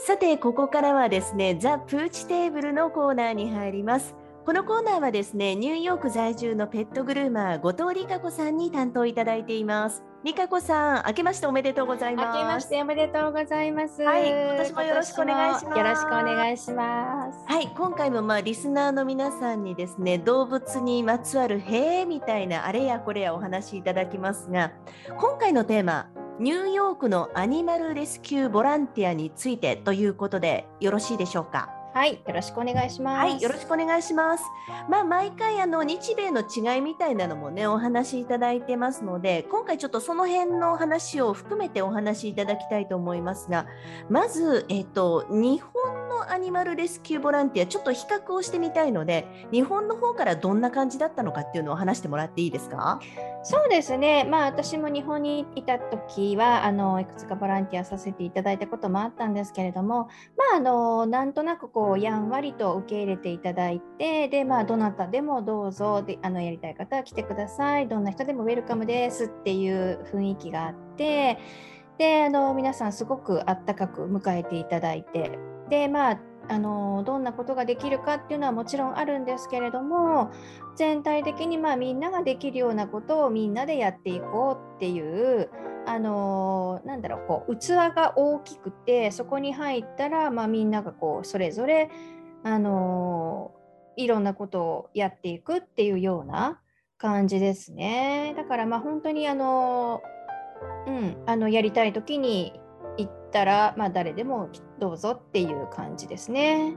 さてここからはですねザ・プーチテーブルのコーナーに入ります。このコーナーはですねニューヨーク在住のペットグルーマー後藤理香子さんに担当いただいています。理香子さん明けましておめでとうございます。明けましておめでとうございます。はい今年もよろしくお願いします。よろしくお願いします。はい今回もまあリスナーの皆さんにですね動物にまつわるへえみたいなあれやこれやお話しいただきますが今回のテーマニューヨークのアニマルレスキューボランティアについてということでよろしいでしょうか？はい、よろしくお願いします。はい、よろしくお願いします。まあ、毎回あの日米の違いみたいなのもね、お話しいただいてますので、今回ちょっとその辺の話を含めてお話しいただきたいと思いますが、まず、えっと、日本のアニマルレスキューボランティア、ちょっと比較をしてみたいので、日本の方からどんな感じだったのかっていうのを話してもらっていいですか？そうですね、まあ、私も日本にいた時はあのいくつかボランティアさせていただいたこともあったんですけれども、まあ、あのなんとなくこうやんわりと受け入れていただいてで、まあ、どなたでもどうぞであのやりたい方は来てくださいどんな人でもウェルカムですっていう雰囲気があってであの皆さんすごくあったかく迎えていただいてでまああのどんなことができるかっていうのはもちろんあるんですけれども全体的にまあみんなができるようなことをみんなでやっていこうっていうあのなんだろうこう器が大きくてそこに入ったら、まあ、みんながこうそれぞれあのいろんなことをやっていくっていうような感じですね。だからまあ本当にあの、うん、あのやりたい時に行ったら、まあ、誰でもどうぞっていう感じですね。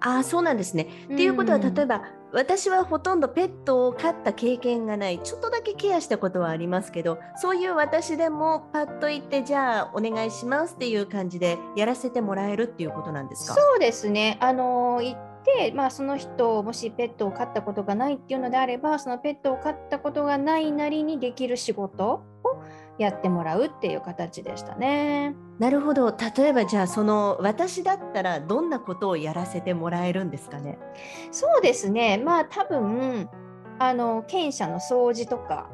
あそうなんですね。っていうことは例えば私はほとんどペットを飼った経験がないちょっとだけケアしたことはありますけどそういう私でもパッと行ってじゃあお願いしますっていう感じでやらせてもらえるっていうことなんですか？そうですねあの行って、まあ、その人もしペットを飼ったことがないっていうのであればそのペットを飼ったことがないなりにできる仕事をやってもらうっていう形でしたね。なるほど。例えばじゃあその私だったらどんなことをやらせてもらえるんですかね？そうですね。まあ多分あの犬舎の掃除とか。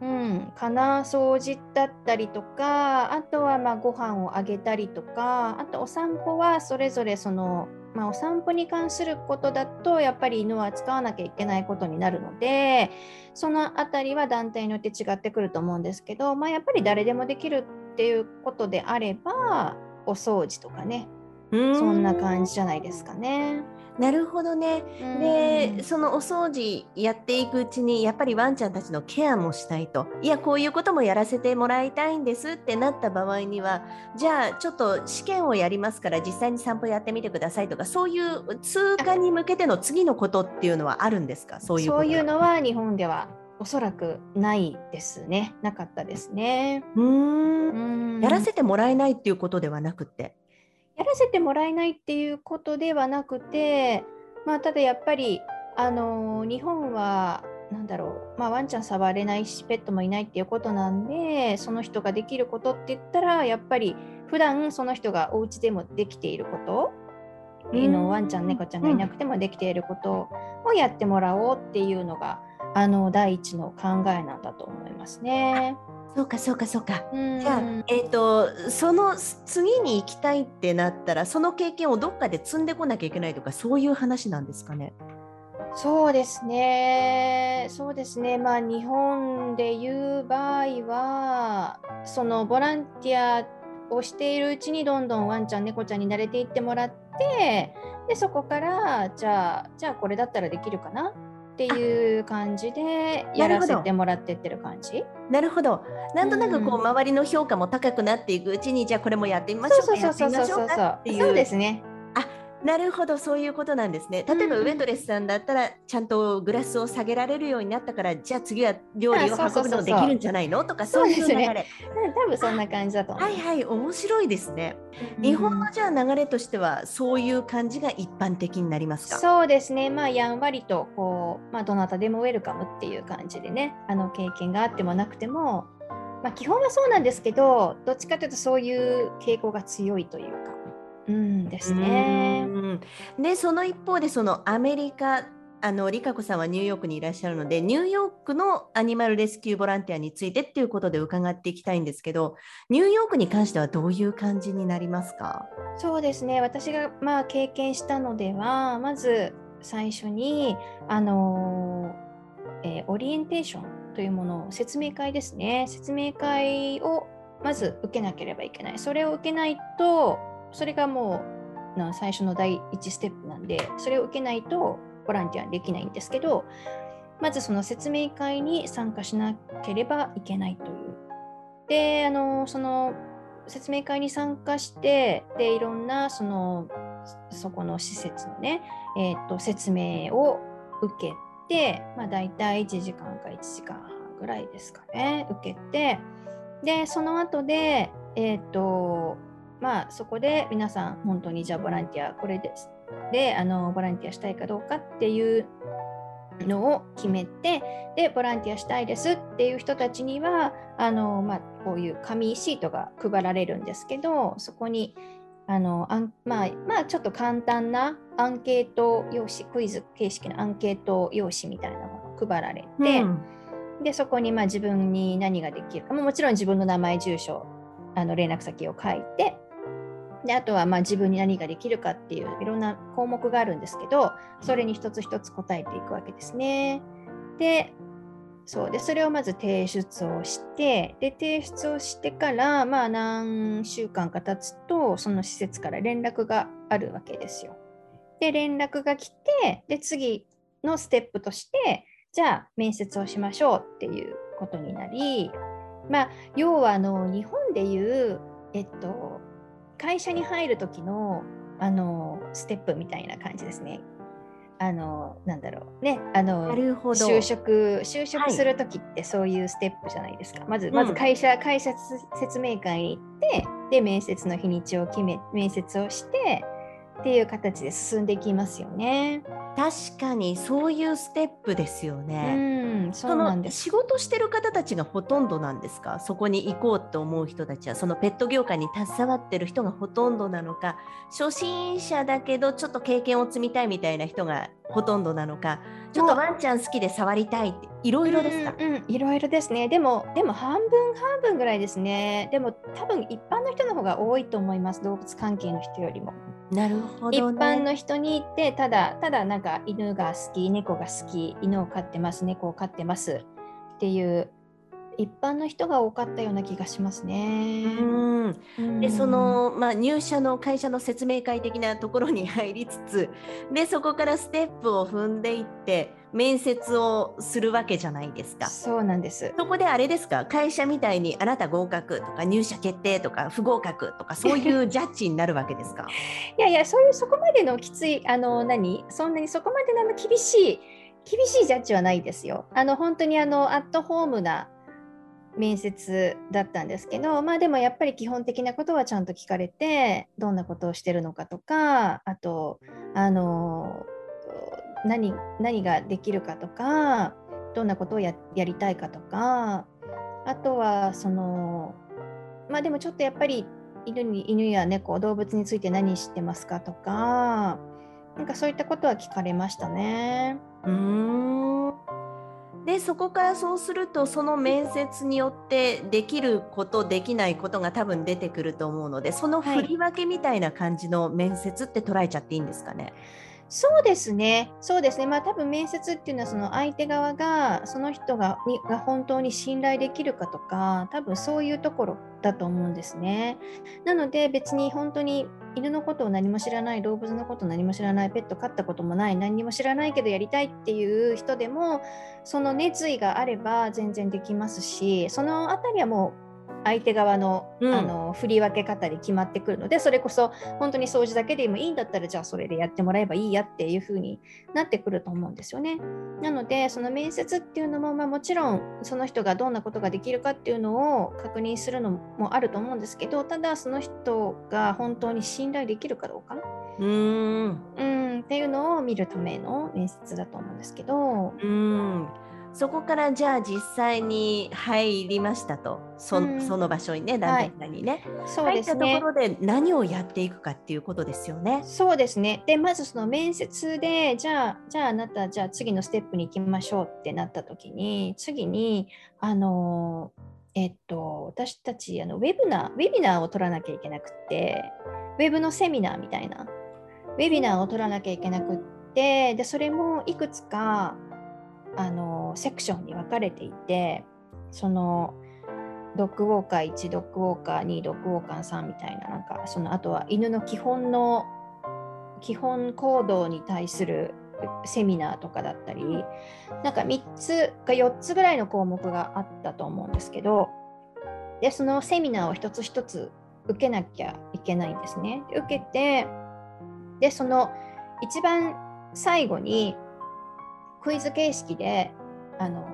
うん、かな掃除だったりとかあとはまあご飯をあげたりとかあとお散歩はそれぞれそのまあ、お散歩に関することだとやっぱり犬は使わなきゃいけないことになるのでその辺りは団体によって違ってくると思うんですけど、まあ、やっぱり誰でもできるっていうことであればお掃除とかねそんな感じじゃないですかね。なるほどね。でそのお掃除やっていくうちにやっぱりワンちゃんたちのケアもしたいといやこういうこともやらせてもらいたいんですってなった場合にはじゃあちょっと試験をやりますから実際に散歩やってみてくださいとかそういう通過に向けての次のことっていうのはあるんですか？そういうそういうのは日本ではおそらくないですね。なかったですね。うんやらせてもらえないっていうことではなくて。やらせてもらえないっていうことではなくて、まあ、ただやっぱり、あのー、日本はなんだろう、まあ、ワンちゃん触れないしペットもいないっていうことなんでその人ができることって言ったらやっぱり普段その人がお家でもできていることいのワンちゃん猫ちゃんがいなくてもできていることをやってもらおうっていうのがあの第一の考えなんだと思いますね。そうかそうかそうか。じゃあ、えーと、その次に行きたいってなったらその経験をどっかで積んでこなきゃいけないとかそういう話なんですかね？そうですね、そうですね、まあ、日本でいう場合は、そのボランティアをしているうちに、どんどんワンちゃん、猫ちゃんに慣れていってもらって、でそこから、じゃあ、じゃあこれだったらできるかなっていう感じでやらせてもらってってる感じ？なるほど。なんとなくこう、周りの評価も高くなっていくうちにじゃあこれもやってみましょうかそうそうそうそうそうそうですねなるほどそういうことなんですね。例えば、ウェトレスさんだったらちゃんとグラスを下げられるようになったからじゃあ次は料理を運ぶのできるんじゃないの？とかそういう流れ、ね、多分そんな感じだと。はいはい面白いですね。日本のじゃあ流れとしてはそういう感じが一般的になりますか？そうですねまあやんわりとこう、まあ、どなたでもウェルカムっていう感じでねあの経験があってもなくても、まあ、基本はそうなんですけどどっちかというとそういう傾向が強いというか。うんですね。でその一方でそのアメリカあのリカ子さんはニューヨークにいらっしゃるので、ニューヨークのアニマルレスキューボランティアについてっていうことで伺っていきたいんですけど、ニューヨークに関してはどういう感じになりますか？そうですね、私がまあ経験したのでは、まず最初に、あのえー、オリエンテーションというものを、説明会ですね、説明会をまず受けなければいけない。それを受けないと、それがもう最初の第一ステップなんで、それを受けないとボランティアできないんですけど、まずその説明会に参加しなければいけないという。で、あのその説明会に参加して、でいろんなそのそこの施設のね、えーと、説明を受けて、まあ、大体1時間か1時間半ぐらいですかね、受けて、で、その後で、えっ、ー、と、まあ、そこで皆さん、本当にじゃあボランティア、これです。で、あの、ボランティアしたいかどうかっていうのを決めて、で、ボランティアしたいですっていう人たちには、あの、まあ、こういう紙シートが配られるんですけど、そこに、あのあんまあ、まあ、ちょっと簡単なアンケート用紙、クイズ形式のアンケート用紙みたいなものが配られて、うんでそこにまあ自分に何ができるかもちろん自分の名前住所あの連絡先を書いてであとはまあ自分に何ができるかっていういろんな項目があるんですけどそれに一つ一つ答えていくわけですね。でそうでそれをまず提出をしてで提出をしてからまあ何週間か経つとその施設から連絡があるわけですよ。で連絡が来てで次のステップとしてじゃあ面接をしましょうっていうことになり、まあ、要はあの日本でいう、えっと、会社に入る時のあのステップみたいな感じですね。あのなんだろう。ねあの就職就職する時ってそういうステップじゃないですか、はい、まずまず会社、うん、会社説明会に行ってで面接の日にちを決め面接をしてっていう形で進んでいきますよね。確かにそういうステップですよね。うん、そうなんです。仕事してる方たちがほとんどなんですか？そこに行こうと思う人たちは。そのペット業界に携わってる人がほとんどなのか？初心者だけどちょっと経験を積みたいみたいな人がほとんどなのか？ちょっとワンちゃん好きで触りたいっていろいろですか、うん、うん、いろいろですね。でもでも半分半分ぐらいですね。でも多分一般の人の方が多いと思います。動物関係の人よりも。なるほど、ね、一般の人に行ってただただなんか犬が好き猫が好き犬を飼ってます猫を飼ってます。っていう一般の人が多かったような気がしますね。うん。でその、まあ、入社の会社の説明会的なところに入りつつでそこからステップを踏んでいって面接をするわけじゃないですか。そうなんです。そこであれですか、会社みたいにあなた合格とか入社決定とか不合格とかそういう ジャッジになるわけですか？いやいや、そういうそこまでのきついあの何？そんなにそこまでの厳しい厳しいジャッジはないですよ。あの本当にあのアットホームな面接だったんですけど、まあでもやっぱり基本的なことはちゃんと聞かれて、どんなことをしてるのかとか、あと、あの何何ができるかとかどんなことをやりたいかとかあとはそのまあでもちょっとやっぱり犬に犬や猫動物について何知ってますかとかなんかそういったことは聞かれましたね。うんでそこからそうするとその面接によってできることできないことが多分出てくると思うのでその振り分けみたいな感じの面接って捉えちゃっていいんですかね？はいそうですね、そうですね、まあ多分面接っていうのはその相手側がその人がにが本当に信頼できるかとか、多分そういうところだと思うんですね。なので別に本当に犬のことを何も知らない、動物のことを何も知らない、ペット飼ったこともない、何も知らないけどやりたいっていう人でも、その熱意があれば全然できますし、そのあたりはもう相手側の,、あの振り分け方で決まってくるのでそれこそ本当に掃除だけでもいいんだったらじゃあそれでやってもらえばいいやっていう風になってくると思うんですよね。なのでその面接っていうのも、まあ、もちろんその人がどんなことができるかっていうのを確認するのもあると思うんですけどただその人が本当に信頼できるかどうか。うんうんっていうのを見るための面接だと思うんですけど。うんそこからじゃあ実際に入りましたと。そ,、うん。その場所にね団体さんにね、そう入ったとですねころで何をやっていくかっていうことですよね。そうですね。で、まずその面接で、じゃあ、じゃああなた、じゃあ次のステップに行きましょうってなった時に、次に、あの、えっと、私たち、あの、ウェブナー、ウェビナーを取らなきゃいけなくって、ウェブのセミナーみたいな、ウェビナーを取らなきゃいけなくって、で、それもいくつか、あの、セクションに分かれていて、その、ドッグウォーカー1、ドッグウォーカー2、ドッグウォーカー3みたいな、なんか、その、あとは犬の基本の基本行動に対するセミナーとかだったりなんか3つか4つぐらいの項目があったと思うんですけどでそのセミナーを一つ一つ受けなきゃいけないんですね。受けてでその一番最後にクイズ形式であの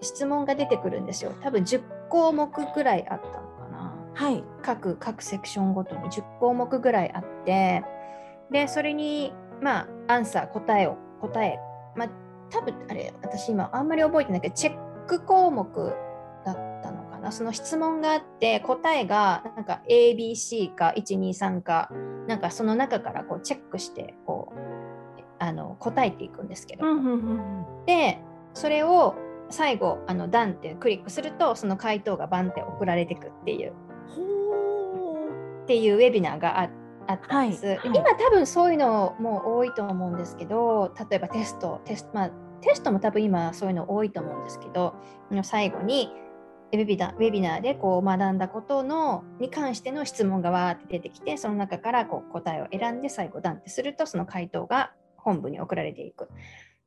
質問が出てくるんですよ。多分10項目ぐらいあったのかな。はい、各各セクションごとに10項目ぐらいあってでそれにまあアンサー答えを答えまあ多分あれ私今あんまり覚えてないけどチェック項目だったのかなその質問があって答えがなんか ABC か123かなんかその中からこうチェックしてこうあの答えていくんですけど、うんうんうん。うんでそれを最後あのダンってクリックするとその回答がバンって送られてくっていう。ほっていうウェビナーがああったんです、はいはい。今多分そういうのも多いと思うんですけど例えばテストテストまあテストも多分今そういうの多いと思うんですけど最後にウェビナウェビナーでこう学んだことのに関しての質問がわーって出てきてその中からこう答えを選んで最後ダンってするとその回答が本部に送られていく。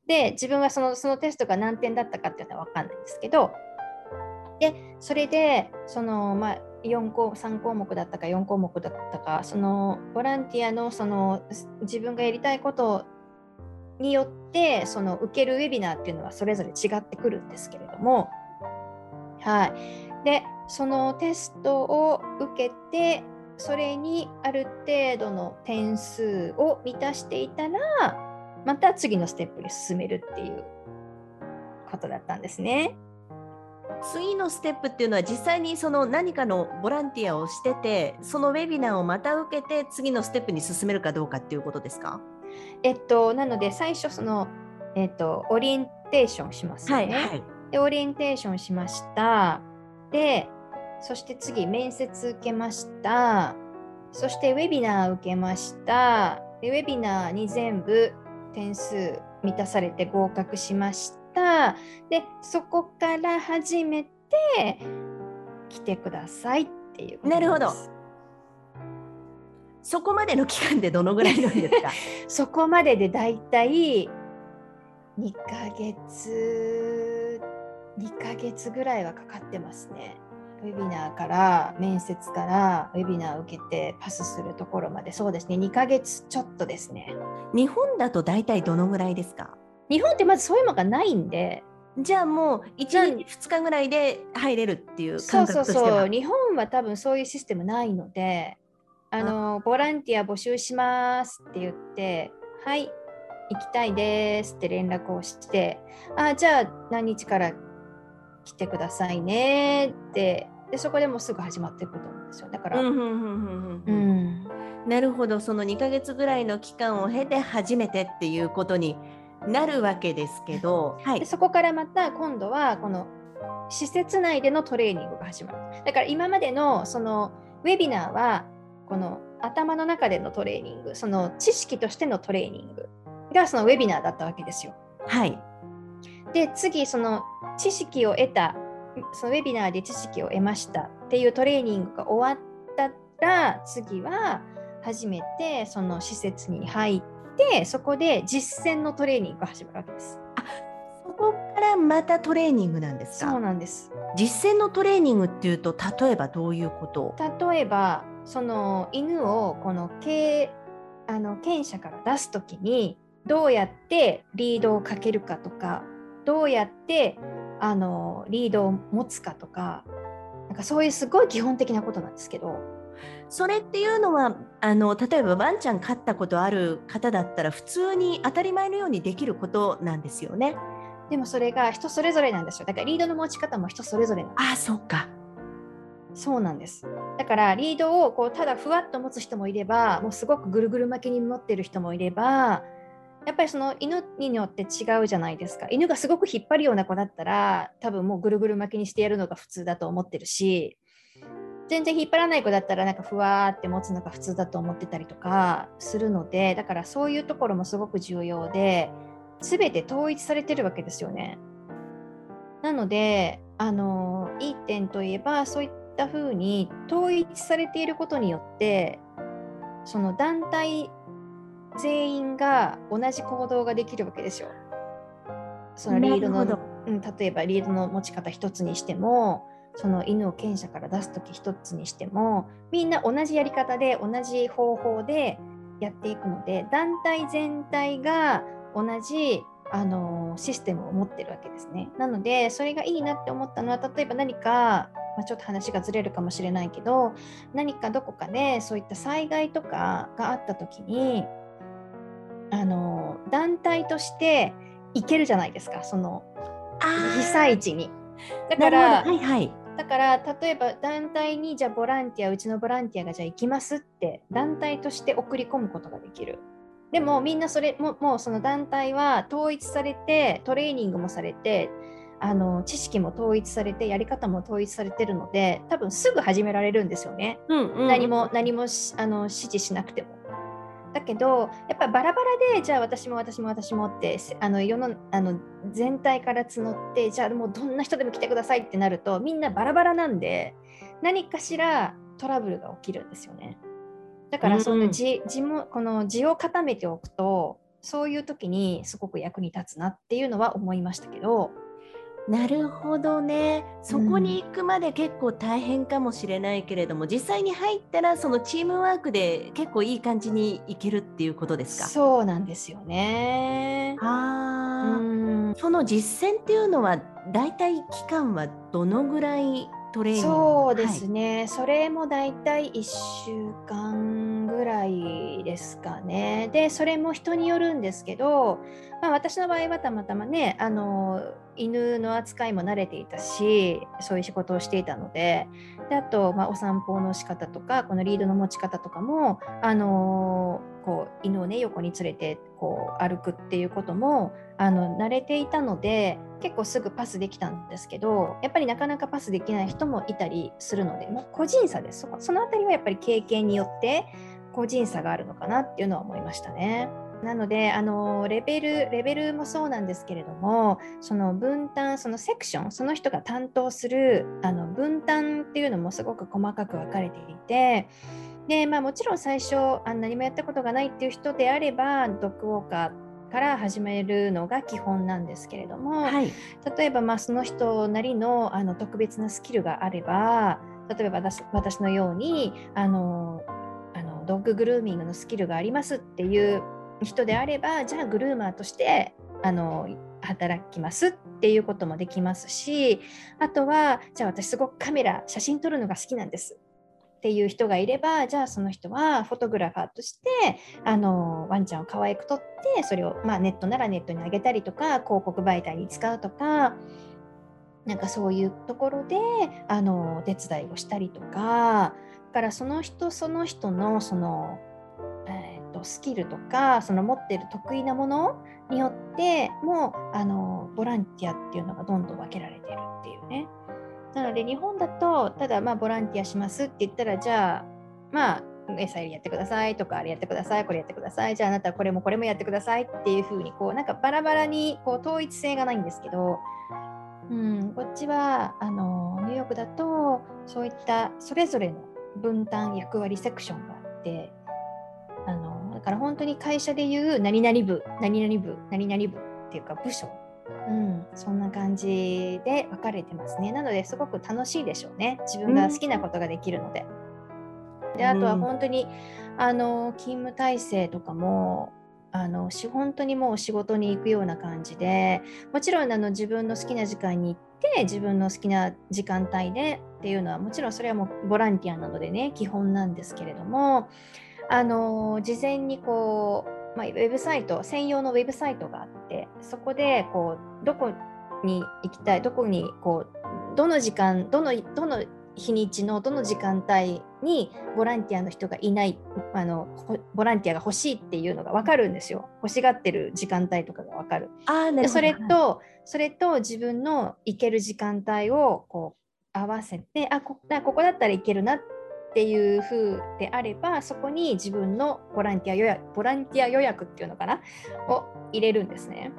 で自分はそのそのテストが何点だったかっていうのは分かんないんですけどでそれでそのまあ4項3項目だったか4項目だったかそのボランティアのその自分がやりたいことによってその受けるウェビナーっていうのはそれぞれ違ってくるんですけれどもはいでそのテストを受けてそれにある程度の点数を満たしていたらまた次のステップに進めるっていうことだったんですね。次のステップっていうのは実際にその何かのボランティアをしててそのウェビナーをまた受けて次のステップに進めるかどうかっていうことですか？えっと、なので最初その、えっと、オリエンテーションしますよね。はいで、オリエンテーションしました。で、そして次、面接受けました。そして、ウェビナー受けました。で、ウェビナーに全部点数満たされて合格しました。で、そこから始めて来てくださいっていうなるほどそこまでの期間でどのぐらいなんですか？そこまででだいたい2ヶ月、2ヶ月ぐらいはかかってますね。ウェビナーから、面接から、ウェビナー受けてパスするところまで、そうですね、2ヶ月ちょっとですね。日本だと大体どのぐらいですか？日本ってまずそういうのがないんで、じゃあもう1日2日ぐらいで入れるっていう感覚としてはそう。そうそう、日本は多分そういうシステムないので、あの、ボランティア募集しますって言って、はい、行きたいですって連絡をして、あ、じゃあ何日から来てくださいねって、で、そこでもうすぐ始まっていくと思うんですよ。だから、うん、なるほどその2ヶ月ぐらいの期間を経て初めてっていうことになるわけですけど、はいで、そこからまた今度はこの施設内でのトレーニングが始まる。だから今までのそのウェビナーはこの頭の中でのトレーニング、その知識としてのトレーニングがそのウェビナーだったわけですよ。はいで、次その知識を得た、そのウェビナーで知識を得ましたっていうトレーニングが終わったら、次は初めてその施設に入って、そこで実践のトレーニングが始まるわけです。そこからまたトレーニングなんですそうかなんです。実践のトレーニングっていうと例えばどういうこと？を例えばその犬をこの経あの犬舎から出す時にどうやってリードをかけるかとかどうやってあのリードを持つかとかなんかそういうすごい基本的なことなんですけど。それっていうのはあの例えばワンちゃん飼ったことある方だったら普通に当たり前のようにできることなんですよね。でもそれが人それぞれなんですよ。だからリードの持ち方も人それぞれなんです。あそっか。そうなんです。だからリードをこうただふわっと持つ人もいればもうすごくぐるぐる巻きに持ってる人もいればやっぱりその犬によって違うじゃないですか犬がすごく引っ張るような子だったら多分もうぐるぐる巻きにしてやるのが普通だと思ってるし全然引っ張らない子だったらなんかふわーって持つのが普通だと思ってたりとかするのでだからそういうところもすごく重要で全て統一されてるわけですよね。なのであのいい点といえばそういったふうに統一されていることによってその団体全員が同じ行動ができるわけですよ。そのリードの、うん、例えばリードの持ち方一つにしてもその犬を犬舎から出す時一つにしてもみんな同じやり方で同じ方法でやっていくので団体全体が同じあのシステムを持ってるわけですね。なのでそれがいいなって思ったのは例えば何か、まあ、ちょっと話がずれるかもしれないけど何かどこかでそういった災害とかがあった時にあの団体として行けるじゃないですかその被災地に。だから、はいはい、だから例えば団体にじゃあボランティアうちのボランティアがじゃあ行きますって団体として送り込むことができる。でもみんなそれももうその団体は統一されてトレーニングもされてあの知識も統一されてやり方も統一されてるので多分すぐ始められるんですよね、うんうん、何も何もあの指示しなくても。だけどやっぱバラバラでじゃあ私も私も私もってあの世のあの全体から募ってじゃあもうどんな人でも来てくださいってなるとみんなバラバラなんで何かしらトラブルが起きるんですよね。だからその字,、字もこの字を固めておくとそういう時にすごく役に立つなっていうのは思いましたけど。なるほどね。そこに行くまで結構大変かもしれないけれども、うん、実際に入ったらそのチームワークで結構いい感じにいけるっていうことですか？そうなんですよね。あ、うん、その実践っていうのは大体期間はどのぐらいトレーニング？そうですね、はい、それも大体1週間ぐらいですかね。で、それも人によるんですけど、まあ、私の場合はたまたまね、あの犬の扱いも慣れていたし、そういう仕事をしていたので、であと、まあ、お散歩の仕方とか、このリードの持ち方とかも、あのこう犬をね横に連れてこう歩くっていうこともあの慣れていたので結構すぐパスできたんですけどやっぱりなかなかパスできない人もいたりするので、まあ、個人差ですその辺りはやっぱり経験によって個人差があるのかなっていうのは思いましたね。なのであのレベルレベルもそうなんですけれどもその分担そのセクションその人が担当するあの分担っていうのもすごく細かく分かれていてで、まあ、もちろん最初あ何もやったことがないっていう人であればドッグウォーカーから始めるのが基本なんですけれども、はい、例えばまあその人なりのあの特別なスキルがあれば例えば私私のようにあのあのドッググルーミングのスキルがありますっていう人であればじゃあグルーマーとしてあの働きますっていうこともできますしあとはじゃあ私すごくカメラ写真撮るのが好きなんですっていう人がいればじゃあその人はフォトグラファーとしてあのワンちゃんを可愛く撮ってそれを、まあ、ネットならネットに上げたりとか広告媒体に使うとかなんかそういうところであのお手伝いをしたりとかだからその人その人のその、スキルとかその持ってる得意なものによってもあのボランティアっていうのがどんどん分けられてるっていうね。なので日本だとただまあボランティアしますって言ったらじゃあまあ餌やりやってくださいとかあれやってくださいこれやってくださいじゃああなたこれもこれもやってくださいっていうふうにこうなんかバラバラにこう統一性がないんですけど、うん、こっちはあのニューヨークだとそういったそれぞれの分担役割セクションがあってから本当に会社でいう何々部何々部何々部っていうか部署うん、そんな感じで分かれてますね。なのですごく楽しいでしょうね。自分が好きなことができるので。うん、であとは本当に、あの勤務体制とかもあの本当にもう仕事に行くような感じでもちろんあの自分の好きな時間に行って自分の好きな時間帯でっていうのはもちろんそれはもうボランティアなのでね基本なんですけれどもあの事前にこうまあ、ウェブサイト専用のウェブサイトがあってそこでこうどこに行きたいどこにこうどの時間どのどの日にちのどの時間帯にボランティアの人がいないあのボランティアが欲しいっていうのが分かるんですよ。欲しがってる時間帯とかが分かる。あでそれとそれと自分の行ける時間帯をこう合わせてあこここだったらいけるなっていう風であればそこに自分のボランティア予約ボランティア予約っていうのかな？を入れるんですね。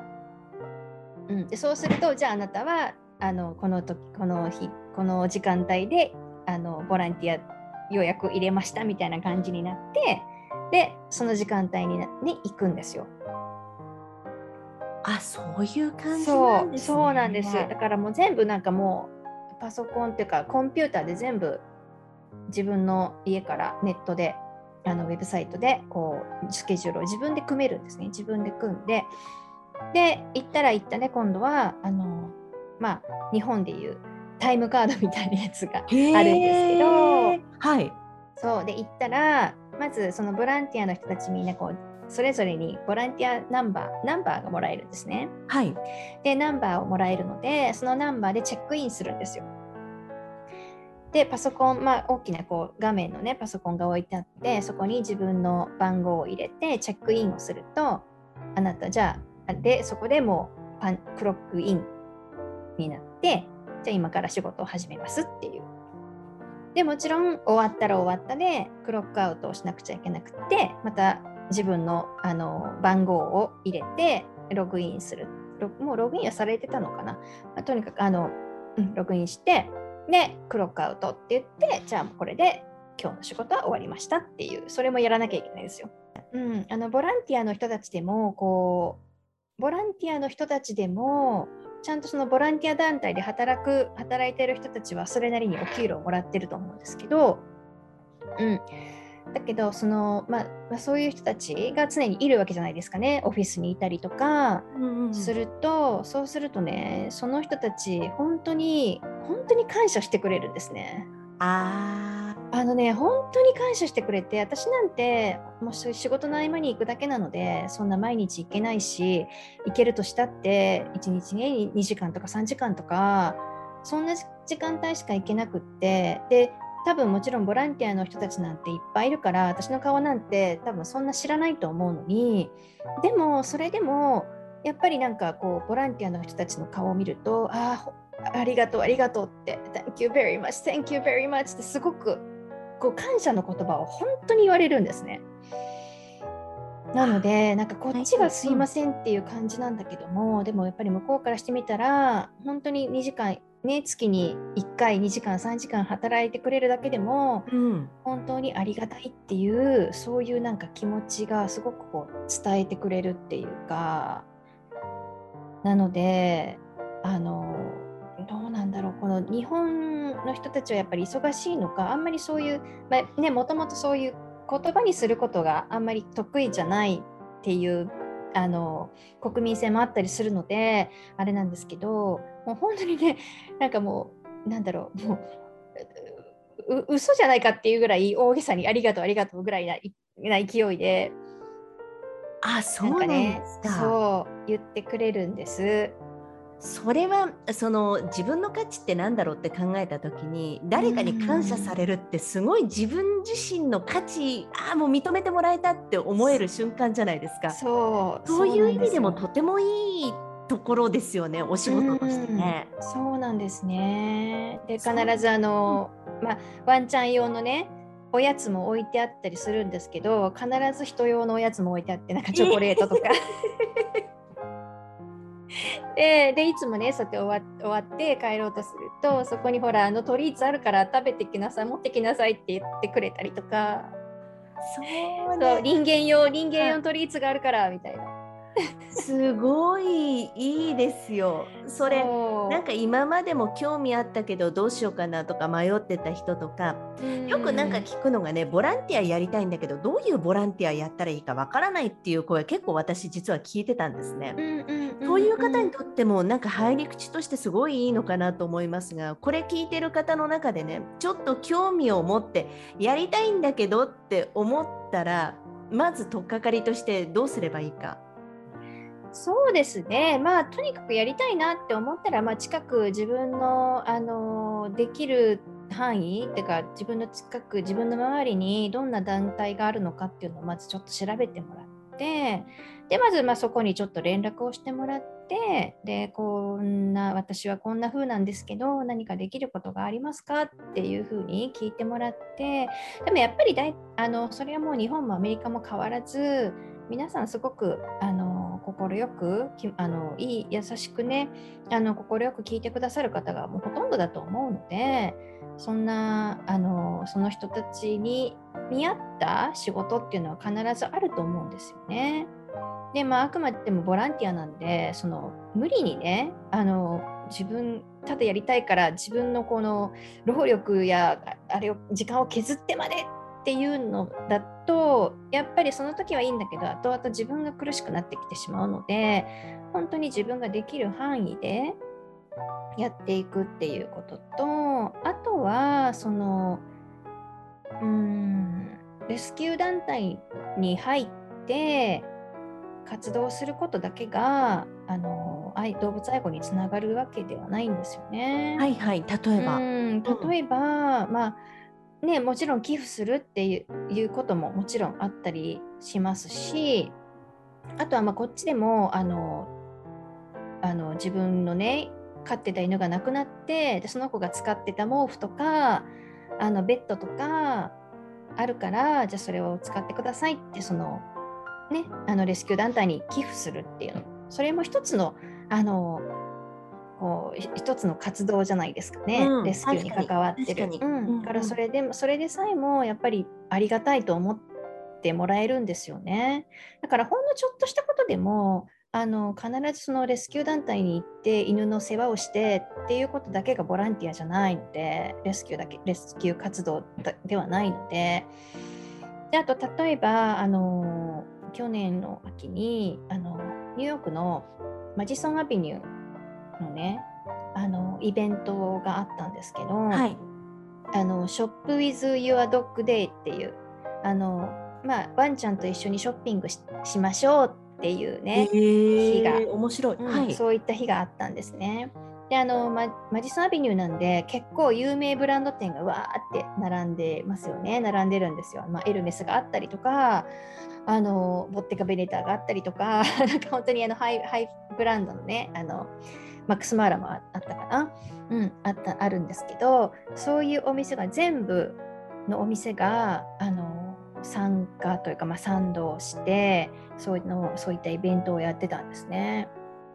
うん、でそうするとじゃああなたはあのこの時この日この時間帯であのボランティア予約入れましたみたいな感じになってでその時間帯に、ね、行くんですよ。あそういう感じなんです、ね、そうそうなんですだからもう全部なんかもうパソコンっていうかコンピューターで全部自分の家からネットであのウェブサイトでこうスケジュールを自分で組めるんですね。自分で組んで。で行ったら行ったね今度はあのまあ日本でいうタイムカードみたいなやつがあるんですけど。はい。そう。で行ったらまずそのボランティアの人たちみんなこうそれぞれにボランティアナンバーナンバーがもらえるんですね。はい、でナンバーをもらえるのでそのナンバーでチェックインするんですよ。でパソコン、まあ、大きなこう画面のねパソコンが置いてあってそこに自分の番号を入れてチェックインをするとあなたじゃあでそこでもうパンクロックインになってじゃあ今から仕事を始めますっていう。でもちろん終わったら終わったでクロックアウトをしなくちゃいけなくてまた自分のあの番号を入れてログインする。もうログインはされてたのかな、まあ、とにかくあの、ログインしてで、クロックアウトって言って、じゃあこれで今日の仕事は終わりましたっていう、それもやらなきゃいけないですよ。うん、あのボランティアの人たちでも、こう、ボランティアの人たちでも、ちゃんとそのボランティア団体で働く、働いてる人たちはそれなりにお給料をもらってると思うんですけど、うん、だけどその、まあ、まあ、そういう人たちが常にいるわけじゃないですかね。オフィスにいたりとかすると、うんうん、そうするとねその人たち本当に本当に感謝してくれるんですね。ああのね本当に感謝してくれて私なんてもう仕事の合間に行くだけなのでそんな毎日行けないし行けるとしたって1日ね2時間とか3時間とかそんな時間帯しか行けなくってで多分もちろんボランティアの人たちなんていっぱいいるから私の顔なんて多分そんな知らないと思うのにでもそれでもやっぱりなんかこうボランティアの人たちの顔を見るとああありがとうありがとうって Thank you very much Thank you very much ってすごくこう感謝の言葉を本当に言われるんですね。なのでなんかこっちがすいませんっていう感じなんだけども、でもやっぱり向こうからしてみたら本当に2時間ね、月に1回2時間3時間働いてくれるだけでも、うん、本当にありがたいっていうそういうなんか気持ちがすごくこう伝えてくれるっていうかなのであのどうなんだろうこの日本の人たちはやっぱり忙しいのかあんまりそういう、まあ、ねもともとそういう言葉にすることがあんまり得意じゃないっていうあの国民性もあったりするのであれなんですけどもう本当にねなんかもうなんだろうもうう嘘じゃないかっていうぐらい大げさにありがとうありがとうぐらいなな勢いであそうなんですか、ね、そう言ってくれるんです。それはその自分の価値って何だろうって考えた時に誰かに感謝されるってすごい自分自身の価値ああもう認めてもらえたって思える瞬間じゃないですか。そうそういう意味でもとてもいいところですよねお仕事としてね。うそうなんですね。で必ずあの、まあ、ワンちゃん用のねおやつも置いてあったりするんですけど必ず人用のおやつも置いてあってなんかチョコレートとか。ででいつもねそうやって終わ終わって帰ろうとするとそこにほらあのトリーツあるから食べてきなさい持ってきなさいって言ってくれたりとか。そう,、ね、そう人間用人間用トリーツがあるからみたいな。すごいいいですよ。それなんか今までも興味あったけどどうしようかなとか迷ってた人とかよくなんか聞くのがねボランティアやりたいんだけどどういうボランティアやったらいいかわからないっていう声結構私実は聞いてたんですね。そういう方にとってもなんか入り口としてすごいいいのかなと思いますがこれ聞いてる方の中でねちょっと興味を持ってやりたいんだけどって思ったらまず取っかかりとしてどうすればいいか。そうですね、まあ、とにかくやりたいなって思ったら、まあ、近く自分のあのできる範囲っていうか自分の近く自分の周りにどんな団体があるのかっていうのをまずちょっと調べてもらってでまずまそこにちょっと連絡をしてもらってでこんな私はこんな風なんですけど何かできることがありますかっていう風に聞いてもらってでもやっぱりだいあのそれはもう日本もアメリカも変わらず皆さんすごくあの快くあのいい優しくねあの快く聞いてくださる方がもうほとんどだと思うのでそんなあのその人たちに見合った仕事っていうのは必ずあると思うんですよね。でまああくまでもボランティアなんでその無理にねあの自分ただやりたいから自分のこの労力やあれを時間を削ってまでっていうのだとやっぱりその時はいいんだけど後々自分が苦しくなってきてしまうので本当に自分ができる範囲でやっていくっていうこととあとはそのうんレスキュー団体に入って活動することだけがあの愛動物愛護につながるわけではないんですよね。はいはい例えば。うん例えば、うん、まあね、もちろん寄付するっていうことももちろんあったりしますしあとはまこっちでもあのあの自分のね飼ってた犬が亡くなってでその子が使ってた毛布とかあのベッドとかあるからじゃあそれを使ってくださいってそのねあのレスキュー団体に寄付するっていうの。それも一つのあのこう一つの活動じゃないですかね、うん、レスキューに関わってる。うん、だからそれでそれでさえもやっぱりありがたいと思ってもらえるんですよね。だからほんのちょっとしたことでもあの必ずそのレスキュー団体に行って犬の世話をしてっていうことだけがボランティアじゃないのでレスキューだけレスキュー活動ではないので。であと例えばあの去年の秋にあのニューヨークのマジソンアビニューのねあのイベントがあったんですけど、はい、あの Shop With Your Dog Day っていうあの、まあ、ワンちゃんと一緒にショッピングしましょうっていうね、えー、日が。面白い、うん、はい、そういった日があったんですね。であのママディソンアベニューなんで結構有名ブランド店がわーって並んでますよね。並んでるんですよ、まあ、エルメスがあったりとかあのボッテガヴェネタがあったりとか なんか本当にあのハイハイブランドのねあのマックスマーラもあったかな、うん、あったあるんですけどそういうお店が全部のお店があの参加というか、まあ、賛同してそういうのそういったイベントをやってたんですね。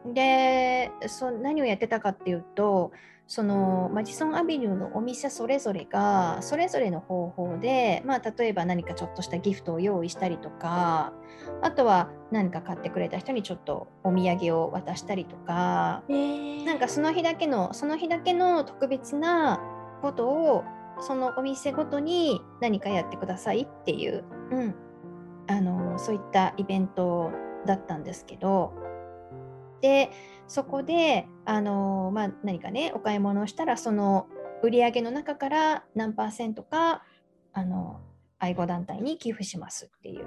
でそ何をやってたかっていうとそのマジソンアビニューのお店それぞれがそれぞれの方法で、まあ、例えば何かちょっとしたギフトを用意したりとかあとは何か買ってくれた人にちょっとお土産を渡したりとか、えー、なんかその日だけのその日だけの特別なことをそのお店ごとに何かやってくださいっていう、うん、あのそういったイベントだったんですけど。でそこであの、まあ、何かねお買い物をしたらその売り上げの中から何パーセントかあの愛護団体に寄付しますっていう。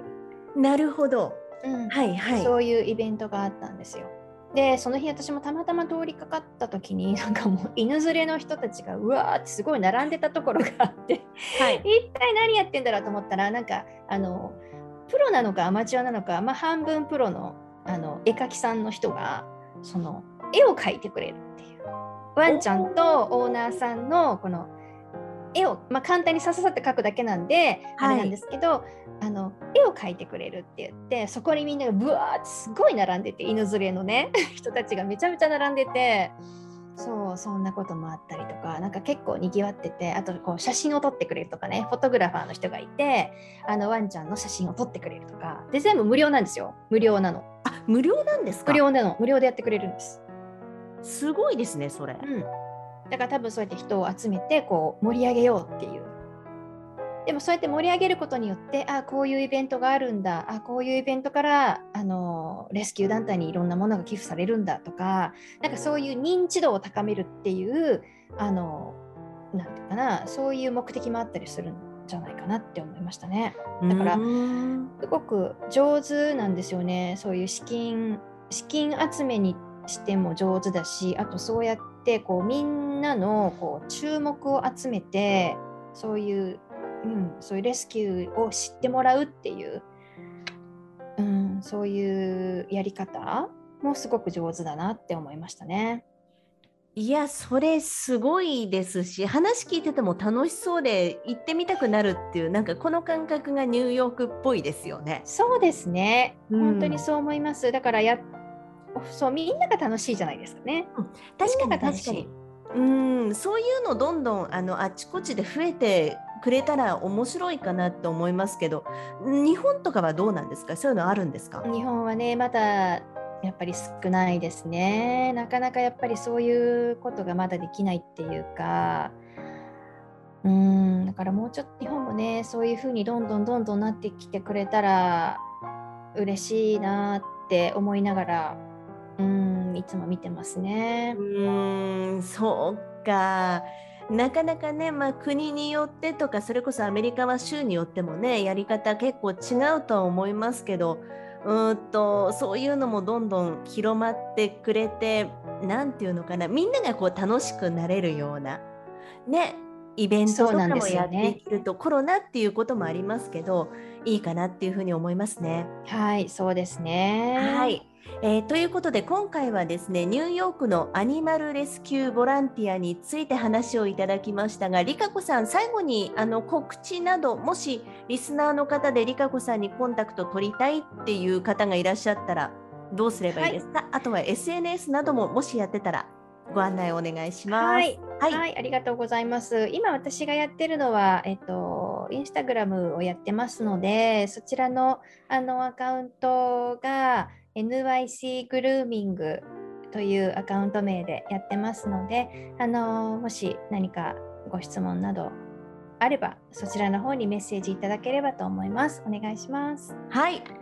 なるほど、うん、はいはい、そういうイベントがあったんですよ。でその日私もたまたま通りかかった時に なんかもう犬連れの人たちがうわーってすごい並んでたところがあって、はい、一体何やってんだろうと思ったらなんかあのプロなのかアマチュアなのか、まあ、半分プロのあの絵描きさんの人がその絵を描いてくれるっていう。ワンちゃんとオーナーさんのこの絵を、まあ、簡単にさささって描くだけなんで、はい、あれなんですけどあの絵を描いてくれるって言ってそこにみんながブワーってすごい並んでて犬連れのね 人たちがめちゃめちゃ並んでてそうそんなこともあったりとかなんか結構にぎわっててあとこう写真を撮ってくれるとかねフォトグラファーの人がいてあのワンちゃんの写真を撮ってくれるとかで全部無料なんですよ。無料なのあ無料なんですか？無料なの。無料でやってくれるんです。すごいですねそれ、うん、だから多分そうやって人を集めてこう盛り上げようっていう。でもそうやって盛り上げることによってあこういうイベントがあるんだ。あこういうイベントからあのレスキュー団体にいろんなものが寄付されるんだとかなんかそういう認知度を高めるっていうあのなんていうかなそういう目的もあったりするじゃないかなって思いましたね。だからすごく上手なんですよねそういう資金資金集めにしても上手だしあとそうやってこうみんなのこう注目を集めてそういう、うん、そういうレスキューを知ってもらうっていう、うん、そういうやり方もすごく上手だなって思いましたね。いや、それすごいですし、話聞いてても楽しそうで行ってみたくなるっていう、なんかこの感覚がニューヨークっぽいですよね。そうですね。本当にそう思います。だからやそうみんなが楽しいじゃないですかね。うん、確かに確かに。うんそういうのどんどんあのあちこちで増えてくれたら面白いかなと思いますけど日本とかはどうなんですか？そういうのあるんですか？日本はねまだやっぱり少ないですね。なかなかやっぱりそういうことがまだできないっていうか、うん、だからもうちょっと日本もね、そういうふうにどんどんどんどんなってきてくれたら嬉しいなって思いながら、うん、いつも見てますね。うん、そうか。なかなかね、まあ、国によってとかそれこそアメリカは州によってもねやり方結構違うとは思いますけどうんとそういうのもどんどん広まってくれて何て言うのかなみんながこう楽しくなれるようなねイベントとかもやっていけると、ね、コロナっていうこともありますけどいいかなっていうふうに思いますね。はいそうですね。はいえー、ということで今回はですねニューヨークのアニマルレスキューボランティアについて話をいただきましたがりかこさん最後にあの告知などもしリスナーの方でりかこさんにコンタクト取りたいっていう方がいらっしゃったらどうすればいいですか、はい、あとは SNS などももしやってたらご案内お願いします。はい、はい、はい、ありがとうございます。今私がやってるのは、えっと、インスタグラムをやってますので、そちらのあのアカウントが、NYC グルーミングというアカウント名でやってますので、あのもし何かご質問などあればそちらの方にメッセージいただければと思います。お願いします。はい。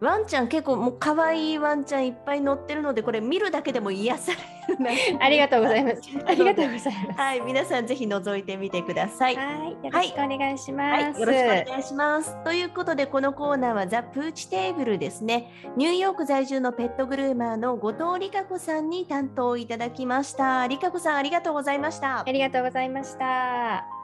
ワンちゃん結構もう可愛いワンちゃんいっぱい乗ってるのでこれ見るだけでも癒される ありがとうございます。ありがとうございます。はい、皆さんぜひ覗いてみてください。はい、よろしくお願いします。はい、よろしくお願いします。ということでこのコーナーはザプーチテーブルですね。ニューヨーク在住のペットグルーマーの後藤理香子さんに担当いただきました。理香子さんありがとうございました。ありがとうございました。